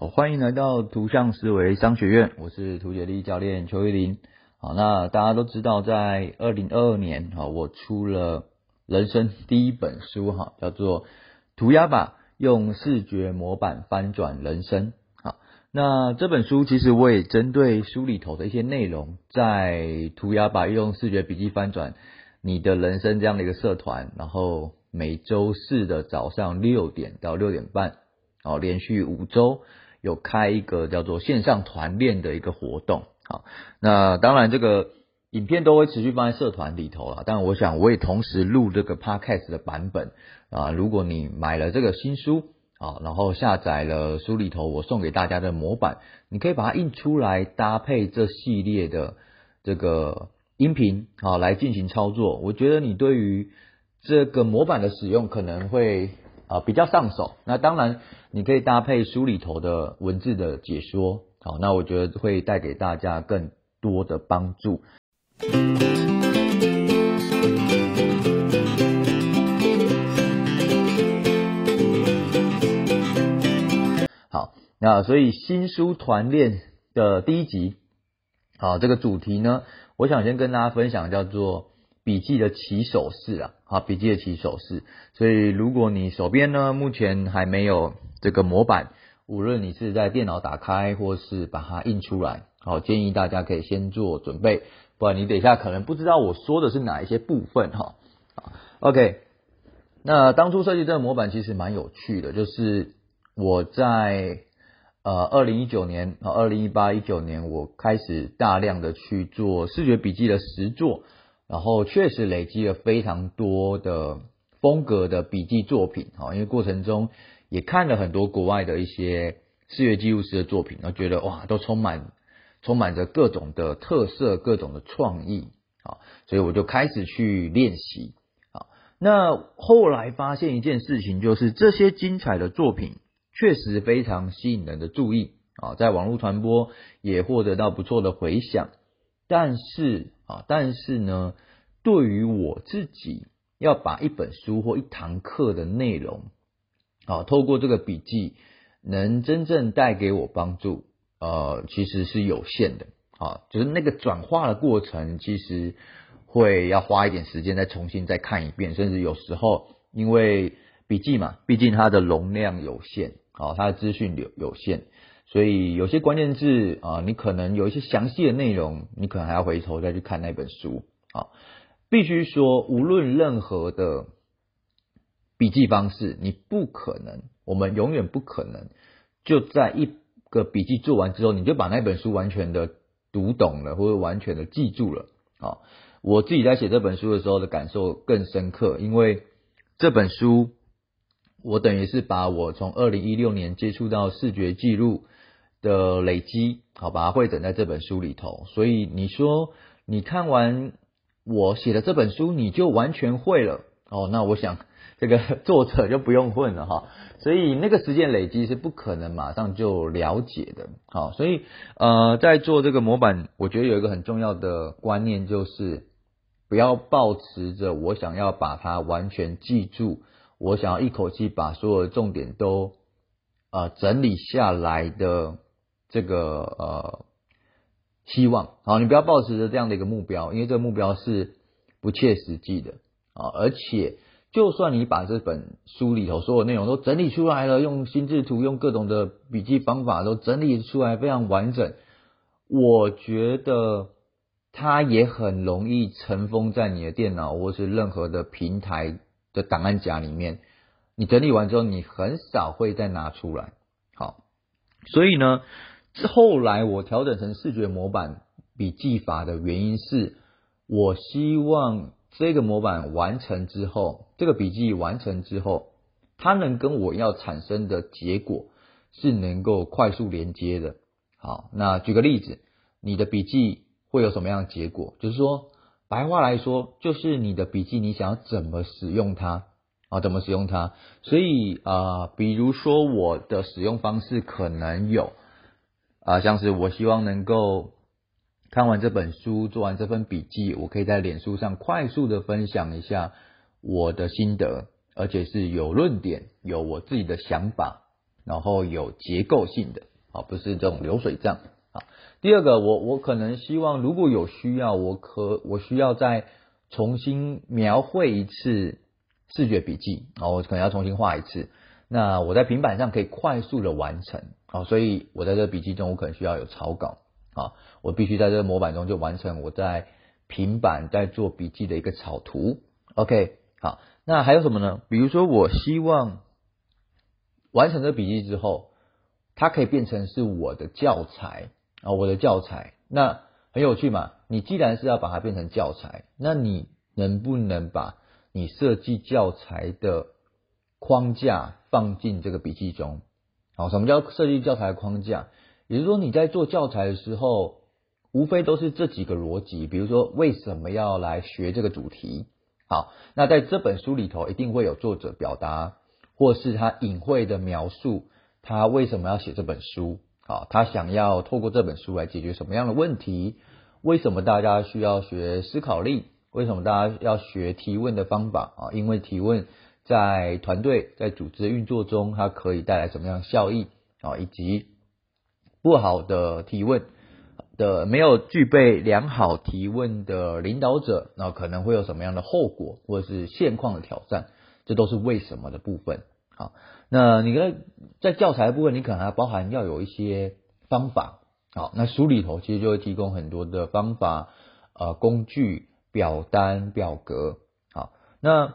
哦，欢迎来到图像思维商学院，我是图解力教练邱玉林。好，那大家都知道，在二零二二年，哈，我出了人生第一本书，哈，叫做《涂鸦吧，用视觉模板翻转人生》。好，那这本书其实我也针对书里头的一些内容，在涂鸦吧，用视觉笔记翻转你的人生这样的一个社团，然后每周四的早上六点到六点半，哦，连续五周。有开一个叫做线上团练的一个活动，好，那当然这个影片都会持续放在社团里头了，但我想我也同时录这个 podcast 的版本啊，如果你买了这个新书啊，然后下载了书里头我送给大家的模板，你可以把它印出来搭配这系列的这个音频啊来进行操作，我觉得你对于这个模板的使用可能会。啊，比较上手。那当然，你可以搭配书里头的文字的解说，好，那我觉得会带给大家更多的帮助。好，那所以新书团练的第一集，好，这个主题呢，我想先跟大家分享，叫做。笔记的起手式啊，好，笔记的起手式。所以，如果你手边呢目前还没有这个模板，无论你是在电脑打开或是把它印出来，好，建议大家可以先做准备，不然你等一下可能不知道我说的是哪一些部分哈。OK，那当初设计这个模板其实蛮有趣的，就是我在呃二零一九年啊二零一八一九年，我开始大量的去做视觉笔记的实作。然后确实累积了非常多的风格的笔记作品，哈，因为过程中也看了很多国外的一些视觉记录师的作品，然后觉得哇，都充满充满着各种的特色、各种的创意，啊，所以我就开始去练习，啊，那后来发现一件事情，就是这些精彩的作品确实非常吸引人的注意，啊，在网络传播也获得到不错的回响，但是。啊，但是呢，对于我自己要把一本书或一堂课的内容，啊，透过这个笔记能真正带给我帮助，呃，其实是有限的。啊，就是那个转化的过程，其实会要花一点时间再重新再看一遍，甚至有时候因为笔记嘛，毕竟它的容量有限，啊，它的资讯有有限。所以有些关键字啊，你可能有一些详细的内容，你可能还要回头再去看那本书啊。必须说，无论任何的笔记方式，你不可能，我们永远不可能就在一个笔记做完之后，你就把那本书完全的读懂了，或者完全的记住了啊。我自己在写这本书的时候的感受更深刻，因为这本书我等于是把我从二零一六年接触到视觉记录。的累积，好，把它汇整在这本书里头。所以你说，你看完我写的这本书，你就完全会了哦？那我想，这个作者就不用混了哈。所以那个时间累积是不可能马上就了解的。好，所以呃，在做这个模板，我觉得有一个很重要的观念，就是不要抱持着我想要把它完全记住，我想要一口气把所有的重点都啊整理下来的。这个呃希望好，你不要抱持着这样的一个目标，因为这个目标是不切实际的啊。而且，就算你把这本书里头所有内容都整理出来了，用心智图、用各种的笔记方法都整理出来非常完整，我觉得它也很容易尘封在你的电脑或是任何的平台的档案夹里面。你整理完之后，你很少会再拿出来。好，所以呢。后来我调整成视觉模板笔记法的原因是，我希望这个模板完成之后，这个笔记完成之后，它能跟我要产生的结果是能够快速连接的。好，那举个例子，你的笔记会有什么样的结果？就是说，白话来说，就是你的笔记你想要怎么使用它啊？怎么使用它？所以啊，比如说我的使用方式可能有。啊，像是我希望能够看完这本书，做完这份笔记，我可以在脸书上快速的分享一下我的心得，而且是有论点，有我自己的想法。然后有结构性的，啊，不是这种流水账。啊，第二个，我我可能希望如果有需要，我可我需要再重新描绘一次视觉笔记，啊，我可能要重新画一次。那我在平板上可以快速的完成，啊，所以我在这个笔记中，我可能需要有草稿，啊，我必须在这个模板中就完成我在平板在做笔记的一个草图。OK，好，那还有什么呢？比如说，我希望完成这笔记之后，它可以变成是我的教材啊，我的教材，那很有趣嘛。你既然是要把它变成教材，那你能不能把你设计教材的框架放进这个笔记中？好，什么叫设计教材框架？也就是说，你在做教材的时候，无非都是这几个逻辑，比如说为什么要来学这个主题？好，那在这本书里头，一定会有作者表达。或是他隐晦的描述，他为什么要写这本书？好，他想要透过这本书来解决什么样的问题？为什么大家需要学思考力？为什么大家要学提问的方法？啊，因为提问在团队在组织运作中，它可以带来什么样效益？啊，以及不好的提问的没有具备良好提问的领导者，那可能会有什么样的后果，或者是现况的挑战？这都是为什么的部分。好，那你在在教材部分，你可能还包含要有一些方法。好，那书里头其实就会提供很多的方法、呃工具、表单、表格。好，那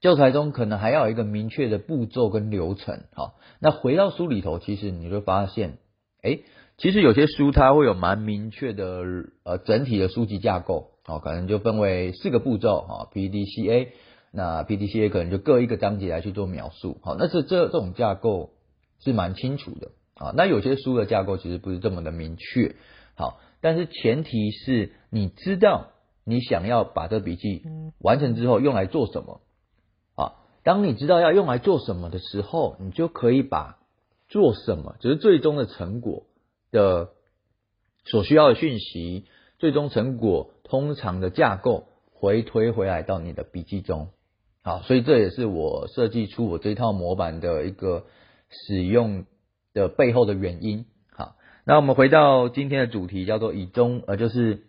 教材中可能还要有一个明确的步骤跟流程。好，那回到书里头，其实你会发现，哎，其实有些书它会有蛮明确的呃整体的书籍架构。好，可能就分为四个步骤。哈，P D C A。那 P D C A 可能就各一个章节来去做描述，好，那这这这种架构是蛮清楚的啊。那有些书的架构其实不是这么的明确，好，但是前提是你知道你想要把这笔记完成之后用来做什么。当你知道要用来做什么的时候，你就可以把做什么，就是最终的成果的所需要的讯息，最终成果通常的架构回推回来到你的笔记中。好，所以这也是我设计出我这套模板的一个使用的背后的原因。好，那我们回到今天的主题，叫做以中呃，就是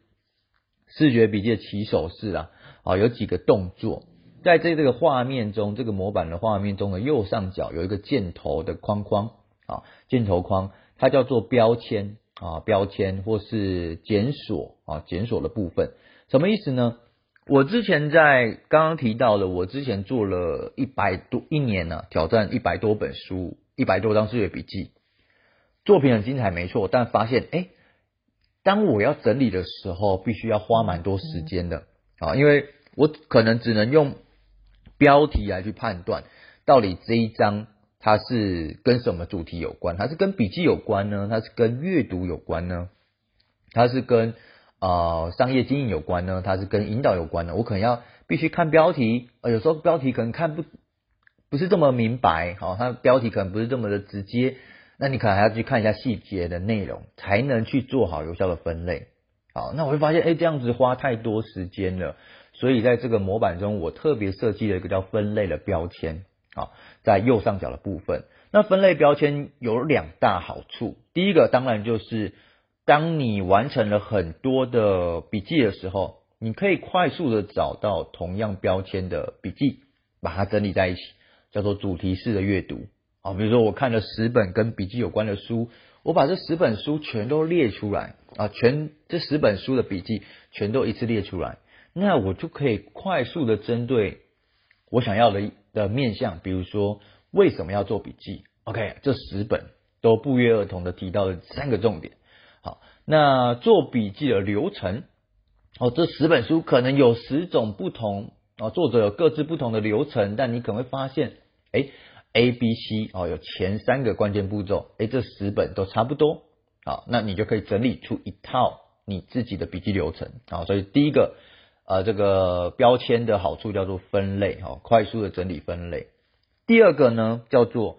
视觉笔记的起手式啊。好，有几个动作，在这这个画面中，这个模板的画面中的右上角有一个箭头的框框啊，箭头框，它叫做标签啊，标签或是检索啊，检索的部分，什么意思呢？我之前在刚刚提到了，我之前做了一百多一年呢，挑战一百多本书，一百多张视觉笔记，作品很精彩，没错。但发现，哎，当我要整理的时候，必须要花蛮多时间的啊，因为我可能只能用标题来去判断，到底这一章它是跟什么主题有关？它是跟笔记有关呢？它是跟阅读有关呢？它是跟？啊，商业经营有关呢，它是跟引导有关的。我可能要必须看标题，呃，有时候标题可能看不不是这么明白，好，它标题可能不是这么的直接，那你可能还要去看一下细节的内容，才能去做好有效的分类。好，那我会发现，哎，这样子花太多时间了，所以在这个模板中，我特别设计了一个叫分类的标签，啊，在右上角的部分。那分类标签有两大好处，第一个当然就是。当你完成了很多的笔记的时候，你可以快速的找到同样标签的笔记，把它整理在一起，叫做主题式的阅读。啊，比如说我看了十本跟笔记有关的书，我把这十本书全都列出来，啊，全这十本书的笔记全都一次列出来，那我就可以快速的针对我想要的的面向，比如说为什么要做笔记？OK，这十本都不约而同的提到了三个重点。好，那做笔记的流程哦，这十本书可能有十种不同哦，作者有各自不同的流程，但你可能会发现，哎，A、B、C 哦，有前三个关键步骤，哎，这十本都差不多，好，那你就可以整理出一套你自己的笔记流程好。所以第一个呃，这个标签的好处叫做分类哈，快速的整理分类。第二个呢，叫做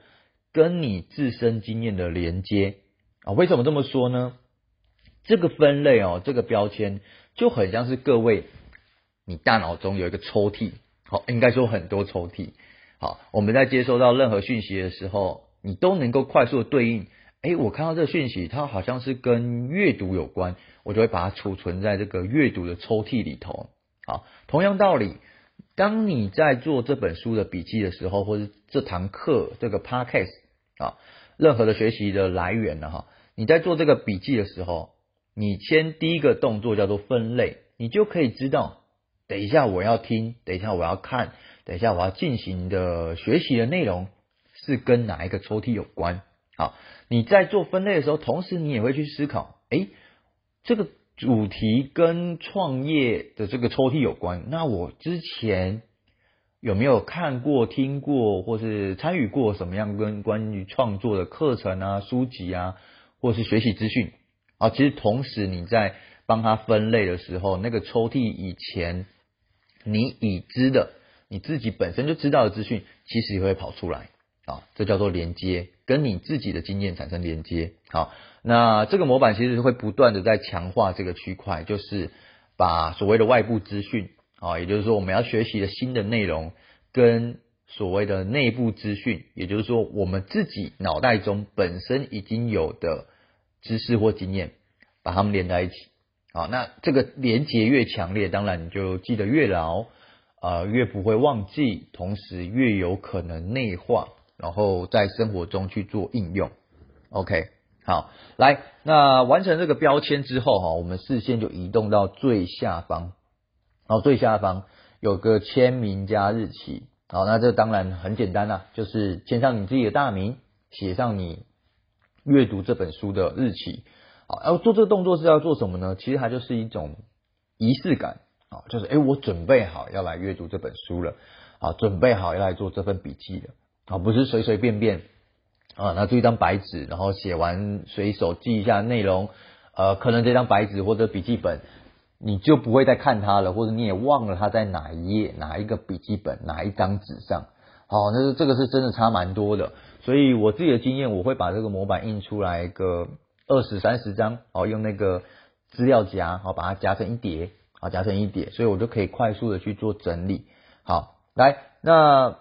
跟你自身经验的连接啊。为什么这么说呢？这个分类哦，这个标签就很像是各位，你大脑中有一个抽屉，好，应该说很多抽屉。好，我们在接收到任何讯息的时候，你都能够快速的对应。哎，我看到这个讯息，它好像是跟阅读有关，我就会把它储存在这个阅读的抽屉里头。好，同样道理，当你在做这本书的笔记的时候，或者这堂课这个 podcast 啊，任何的学习的来源呢，哈，你在做这个笔记的时候，你先第一个动作叫做分类，你就可以知道，等一下我要听，等一下我要看，等一下我要进行的学习的内容是跟哪一个抽屉有关。好，你在做分类的时候，同时你也会去思考，哎，这个主题跟创业的这个抽屉有关，那我之前有没有看过、听过，或是参与过什么样跟关于创作的课程啊、书籍啊，或是学习资讯啊？其实同时你在帮他分类的时候，那个抽屉以前你已知的、你自己本身就知道的资讯，其实也会跑出来。啊，这叫做连接，跟你自己的经验产生连接。好，那这个模板其实会不断的在强化这个区块，就是把所谓的外部资讯，啊，也就是说我们要学习的新的内容，跟所谓的内部资讯，也就是说我们自己脑袋中本身已经有的知识或经验，把它们连在一起。好，那这个连接越强烈，当然你就记得越牢，呃，越不会忘记，同时越有可能内化。然后在生活中去做应用，OK，好，来，那完成这个标签之后哈，我们视线就移动到最下方，然后，最下方有个签名加日期，好，那这当然很简单啦，就是签上你自己的大名，写上你阅读这本书的日期，好，要做这个动作是要做什么呢？其实它就是一种仪式感，啊，就是哎，我准备好要来阅读这本书了，啊，准备好要来做这份笔记了。啊，不是随随便便啊，拿出一张白纸，然后写完随手记一下内容，呃，可能这张白纸或者笔记本你就不会再看它了，或者你也忘了它在哪一页、哪一个笔记本、哪一张纸上。好，那是这个是真的差蛮多的。所以我自己的经验，我会把这个模板印出来个二十三十张，哦，用那个资料夹，好，把它夹成一叠，好，夹成一叠，所以我就可以快速的去做整理。好，来那。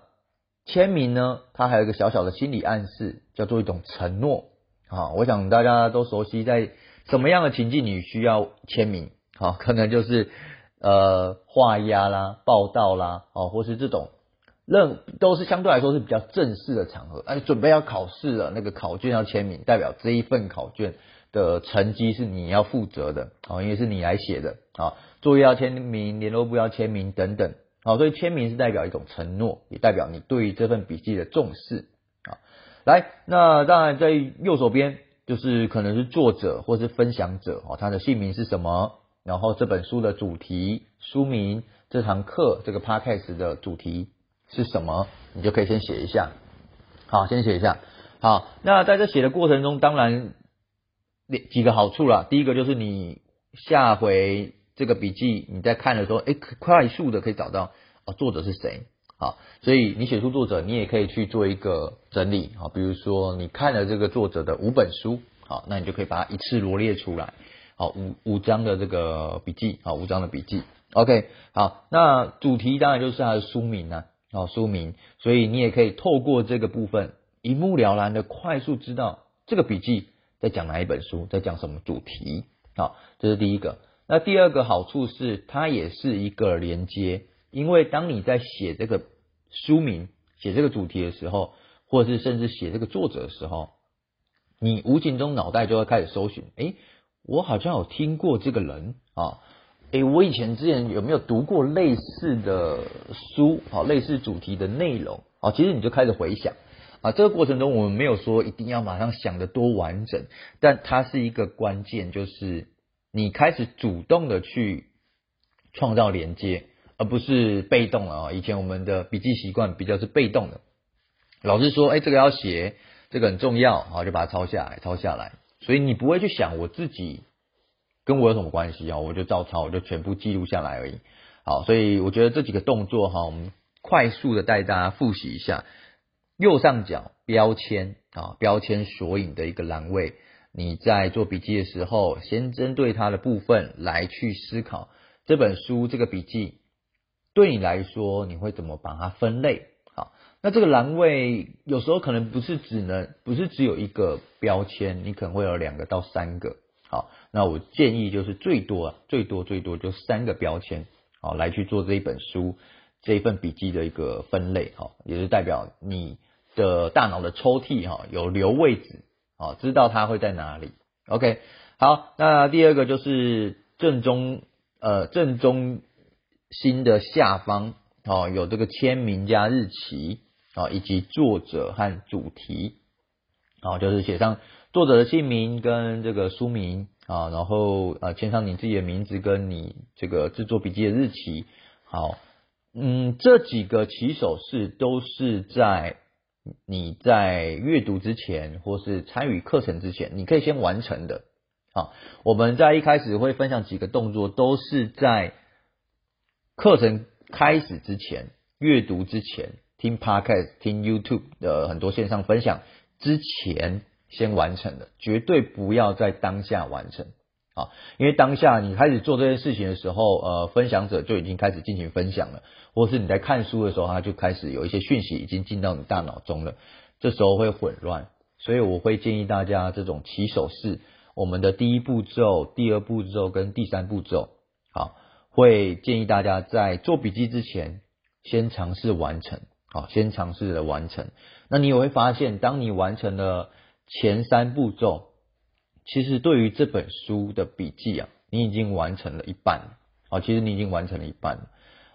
签名呢，它还有一个小小的心理暗示，叫做一种承诺啊。我想大家都熟悉，在什么样的情境你需要签名？好，可能就是呃画押啦、报道啦，哦，或是这种，任都是相对来说是比较正式的场合。哎，准备要考试了，那个考卷要签名，代表这一份考卷的成绩是你要负责的啊，因为是你来写的啊，作业要签名，联络部要签名等等。好，所以签名是代表一种承诺，也代表你对这份笔记的重视啊。来，那当然在右手边就是可能是作者或是分享者哦，他的姓名是什么？然后这本书的主题、书名、这堂课这个 podcast 的主题是什么？你就可以先写一下。好，先写一下。好，那在这写的过程中，当然几个好处了。第一个就是你下回。这个笔记你在看的时候，哎，快速的可以找到啊作者是谁。啊，所以你写出作者，你也可以去做一个整理啊，比如说你看了这个作者的五本书，好，那你就可以把它一次罗列出来，好五五张的这个笔记，好五张的笔记，OK，好，那主题当然就是它的书名呢，好书名，所以你也可以透过这个部分一目了然的快速知道这个笔记在讲哪一本书，在讲什么主题，好，这是第一个。那第二个好处是，它也是一个连接，因为当你在写这个书名、写这个主题的时候，或者是甚至写这个作者的时候，你无形中脑袋就会开始搜寻，哎，我好像有听过这个人啊，哎，我以前之前有没有读过类似的书，好，类似主题的内容，啊，其实你就开始回想啊，这个过程中我们没有说一定要马上想的多完整，但它是一个关键，就是。你开始主动的去创造连接，而不是被动了啊！以前我们的笔记习惯比较是被动的，老师说，哎，这个要写，这个很重要，好，就把它抄下来，抄下来。所以你不会去想我自己跟我有什么关系啊？我就照抄，我就全部记录下来而已。好，所以我觉得这几个动作哈，我们快速的带大家复习一下。右上角标签啊，标签索引的一个栏位。你在做笔记的时候，先针对它的部分来去思考这本书这个笔记对你来说，你会怎么把它分类？好，那这个栏位有时候可能不是只能不是只有一个标签，你可能会有两个到三个。好，那我建议就是最多最多最多就三个标签，好来去做这一本书这一份笔记的一个分类，哈，也是代表你的大脑的抽屉哈有留位置，好知道它会在哪里。OK，好，那第二个就是正中呃正中心的下方，哦有这个签名加日期，啊以及作者和主题，啊就是写上。作者的姓名跟这个书名啊，然后呃签上你自己的名字跟你这个制作笔记的日期。好，嗯，这几个起手式都是在你在阅读之前或是参与课程之前，你可以先完成的。好，我们在一开始会分享几个动作，都是在课程开始之前、阅读之前、听 Podcast、听 YouTube 的很多线上分享之前。先完成的，绝对不要在当下完成啊！因为当下你开始做这件事情的时候，呃，分享者就已经开始进行分享了，或是你在看书的时候，他就开始有一些讯息已经进到你大脑中了，这时候会混乱。所以我会建议大家，这种起手式，我们的第一步骤、第二步骤跟第三步骤，好，会建议大家在做笔记之前，先尝试完成，好，先尝试的完成。那你也会发现，当你完成了。前三步骤，其实对于这本书的笔记啊，你已经完成了一半啊，其实你已经完成了一半。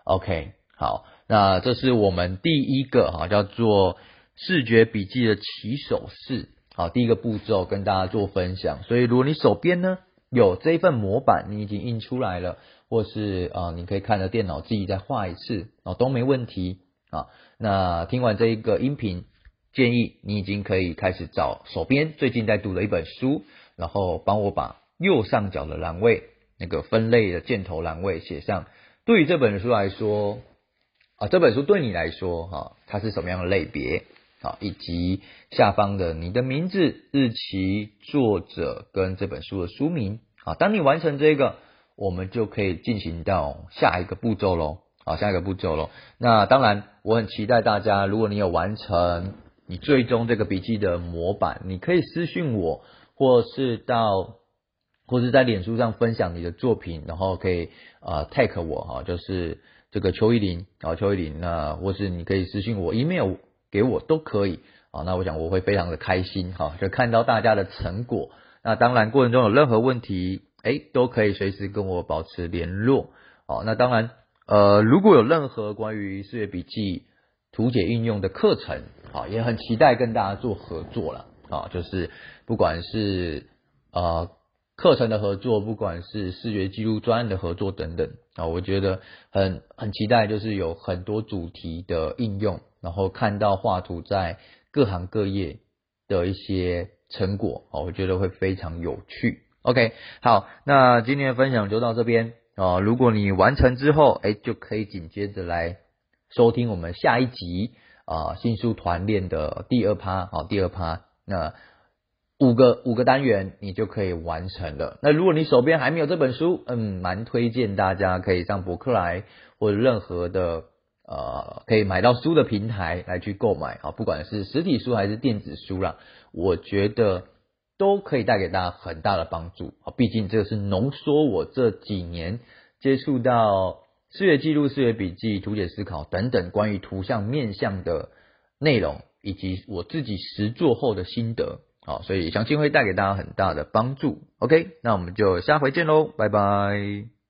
OK，好，那这是我们第一个哈，叫做视觉笔记的起手式。好，第一个步骤跟大家做分享。所以，如果你手边呢有这一份模板，你已经印出来了，或是啊，你可以看着电脑自己再画一次啊，都没问题啊。那听完这一个音频。建议你已经可以开始找手边最近在读的一本书，然后帮我把右上角的栏位那个分类的箭头栏位写上。对于这本书来说，啊，这本书对你来说，哈，它是什么样的类别？啊，以及下方的你的名字、日期、作者跟这本书的书名。啊，当你完成这个，我们就可以进行到下一个步骤喽。好，下一个步骤喽。那当然，我很期待大家，如果你有完成。你最终这个笔记的模板，你可以私信我，或是到，或是在脸书上分享你的作品，然后可以呃 tag 我哈，就是这个邱依林啊，邱依林，那或是你可以私信我，email 给我都可以啊。那我想我会非常的开心哈，就看到大家的成果。那当然过程中有任何问题，哎，都可以随时跟我保持联络。哦，那当然呃，如果有任何关于视觉笔记图解应用的课程，好，也很期待跟大家做合作了啊，就是不管是呃课程的合作，不管是视觉记录专案的合作等等啊，我觉得很很期待，就是有很多主题的应用，然后看到画图在各行各业的一些成果啊，我觉得会非常有趣。OK，好，那今天的分享就到这边啊，如果你完成之后，哎，就可以紧接着来收听我们下一集。啊，新书团练的第二趴，好，第二趴，那五个五个单元你就可以完成了。那如果你手边还没有这本书，嗯，蛮推荐大家可以上博客来或者任何的呃可以买到书的平台来去购买啊，不管是实体书还是电子书啦，我觉得都可以带给大家很大的帮助啊。毕竟这个是浓缩我这几年接触到。视觉记录、视觉笔记、图解思考等等关于图像面向的内容，以及我自己实做后的心得，好，所以相信会带给大家很大的帮助。OK，那我们就下回见喽，拜拜。